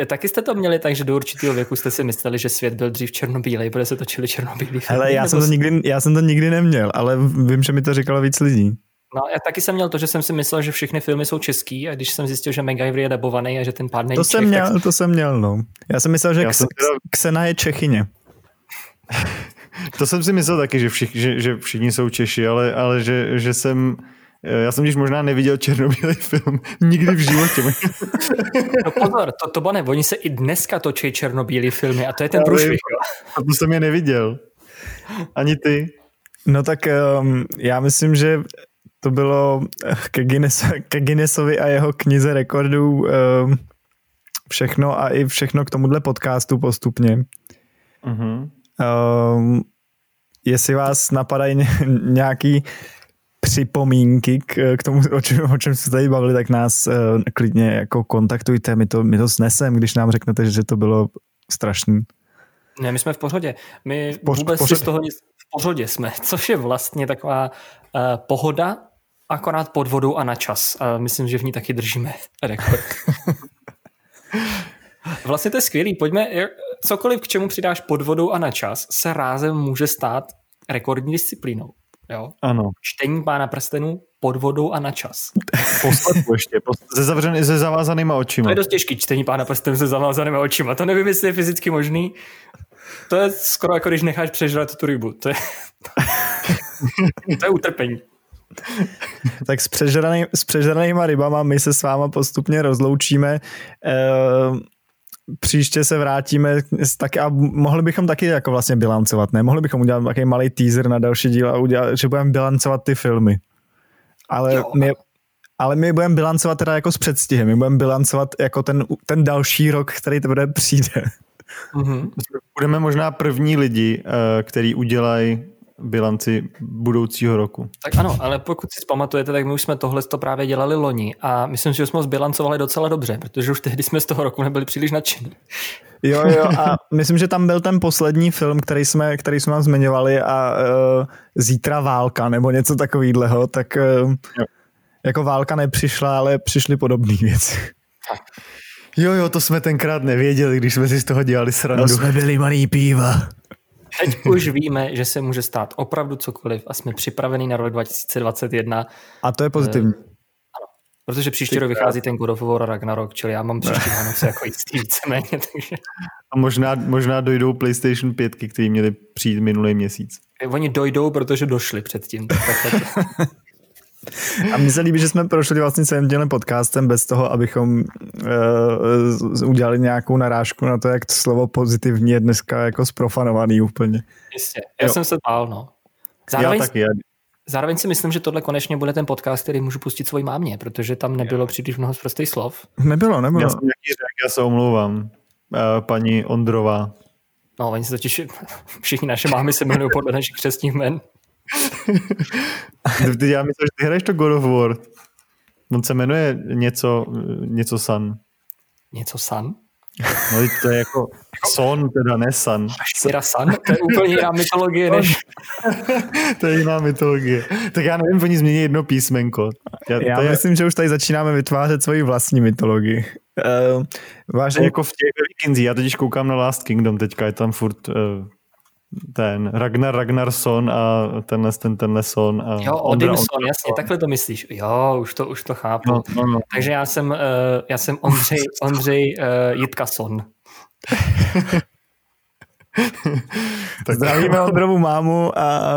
Taky jste to měli tak, že do určitého věku jste si mysleli, že svět byl dřív černobílej, protože se točili černobílý filmy. Ale já jsem, to nikdy, já jsem to nikdy neměl, ale vím, že mi to říkalo víc lidí. No, já taky jsem měl to, že jsem si myslel, že všechny filmy jsou český a když jsem zjistil, že MacGyver je dabovaný a že ten pár není To jsem Čech, měl, tak... to jsem měl, no. Já jsem myslel, že já Kse, teda... Ksena je Čechyně. to jsem si myslel taky, že, všich, že, že všichni jsou Češi, ale, ale že, že jsem já jsem již možná neviděl černobílý film nikdy v životě. no pozor, to, to ne, oni se i dneska točí černobílý filmy a to je ten průšvih. A to jsem je neviděl. Ani ty. No tak um, já myslím, že to bylo ke, Guinness, ke Guinnessovi a jeho knize rekordů um, všechno a i všechno k tomuhle podcastu postupně. Uh-huh. Um, jestli vás napadají nějaký připomínky k, k tomu, o čem, o čem se tady bavili, tak nás uh, klidně jako kontaktujte, my to, my to snesem, když nám řeknete, že to bylo strašný. Ne, my jsme v pořadě. My Poř, vůbec si z toho nic... V pořadě jsme, což je vlastně taková uh, pohoda, akorát pod vodou a na čas. A myslím, že v ní taky držíme rekord. vlastně to je skvělý. Pojďme, cokoliv, k čemu přidáš pod vodou a na čas, se rázem může stát rekordní disciplínou. Jo? Ano. Čtení pána prstenů pod vodou a na čas. Posledku ještě, se, zavřený, se zavázanýma očima. To je dost těžký čtení pána prstenů se zavázanýma očima. To nevím, jestli je fyzicky možný. To je skoro jako když necháš přežrat tu rybu. To je, to je utrpení. tak s, přežraný, s přežranýma rybama my se s váma postupně rozloučíme. Ehm, příště se vrátíme tak a mohli bychom taky jako vlastně bilancovat, ne? Mohli bychom udělat takový malý teaser na další díl a udělat, že budeme bilancovat ty filmy. Ale jo. my, ale my budeme bilancovat teda jako s předstihem, my budeme bilancovat jako ten, ten další rok, který teprve přijde. Mm-hmm. Budeme možná první lidi, eh, který udělají bilanci budoucího roku. Tak ano, ale pokud si pamatujete, tak my už jsme tohle to právě dělali loni a myslím si, že jsme ho zbilancovali docela dobře, protože už tehdy jsme z toho roku nebyli příliš nadšení. Jo, jo, a myslím, že tam byl ten poslední film, který jsme, který jsme vám zmiňovali a uh, Zítra válka nebo něco takového, tak uh, jako válka nepřišla, ale přišly podobné věci. Jo, jo, to jsme tenkrát nevěděli, když jsme si z toho dělali srandu. No jsme byli malý píva. Teď už víme, že se může stát opravdu cokoliv a jsme připraveni na rok 2021. A to je pozitivní. Uh, Protože příští rok vychází ten God of War Ragnarok, čili já mám příští Vánoce jako jistý víceméně. Takže... A možná, možná dojdou PlayStation 5, který měli přijít minulý měsíc. Oni dojdou, protože došli předtím. Tak, tak, tak. A mně se líbí, že jsme prošli vlastně celým těmhle podcastem bez toho, abychom uh, udělali nějakou narážku na to, jak to slovo pozitivní je dneska jako sprofanovaný úplně. Jistě, já jo. jsem se bál, no. Zároveň, já taky, já... zároveň si myslím, že tohle konečně bude ten podcast, který můžu pustit svojí mámě, protože tam nebylo jo. příliš mnoho prostých slov. Nebylo, nebylo. Já jsem nějaký řek, já se omlouvám. Uh, paní Ondrová. No, oni se totiž, všichni naše mámy se jmenují podle našich křesních jmen. Já myslím, že ty hraješ to God of War. On se jmenuje něco, něco Sun. Něco Sun? No to je jako Son, teda ne Sun. Ashira Sun? To je úplně jiná mytologie než... to je jiná mytologie. Tak já nevím, oni změní jedno písmenko. Já, já je... myslím, že už tady začínáme vytvářet svoji vlastní mytologii. Uh, vážně... Jako v těch Vikings, já totiž koukám na Last Kingdom teďka, je tam furt uh, ten Ragnar Ragnarsson a tenhle, ten, tenhle son. A jo, Odinson, jasně, takhle to myslíš. Jo, už to, už to chápu. No, no, no. Takže já jsem, uh, já jsem Ondřej, Ondřej uh, Jitkason. tak Zdravíme Ondrovu mámu a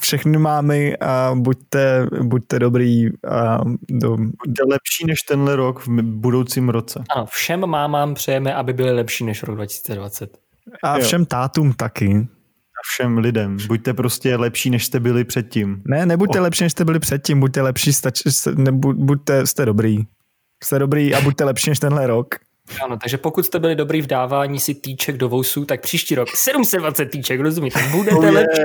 všechny mámy a buďte, buďte dobrý a do... buďte lepší než tenhle rok v budoucím roce. Ano, všem mámám přejeme, aby byly lepší než rok 2020. A všem jo. tátům taky. A všem lidem. Buďte prostě lepší, než jste byli předtím. Ne, nebuďte oh. lepší, než jste byli předtím. Buďte lepší, stač, nebu, buďte, jste dobrý. Jste dobrý a buďte lepší než tenhle rok. Ano, takže pokud jste byli dobrý v dávání si týček do vousů, tak příští rok 720 týček, rozumíte? Budete oh, lepší.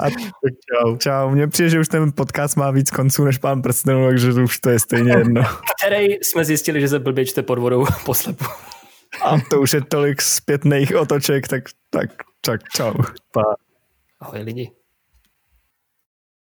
A čau. Čau. Mně přijde, že už ten podcast má víc konců než pán prstenů, takže už to je stejně jedno. Který jsme zjistili, že se blbě čte pod vodou poslepu. A to už je tolik zpětných otoček, tak, tak, tak čau. Pa. Ahoj lidi.